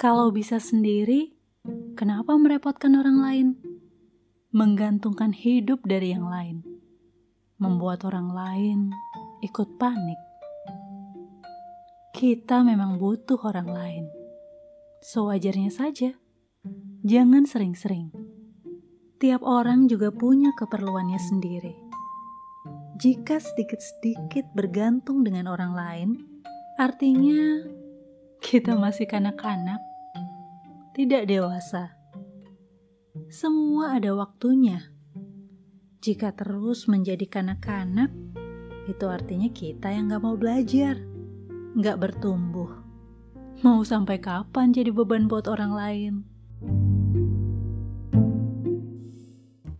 Kalau bisa sendiri, kenapa merepotkan orang lain? Menggantungkan hidup dari yang lain, membuat orang lain ikut panik. Kita memang butuh orang lain, sewajarnya saja. Jangan sering-sering. Tiap orang juga punya keperluannya sendiri. Jika sedikit-sedikit bergantung dengan orang lain, artinya kita masih kanak-kanak, tidak dewasa. Semua ada waktunya. Jika terus menjadi kanak-kanak, itu artinya kita yang gak mau belajar, gak bertumbuh. Mau sampai kapan jadi beban buat orang lain?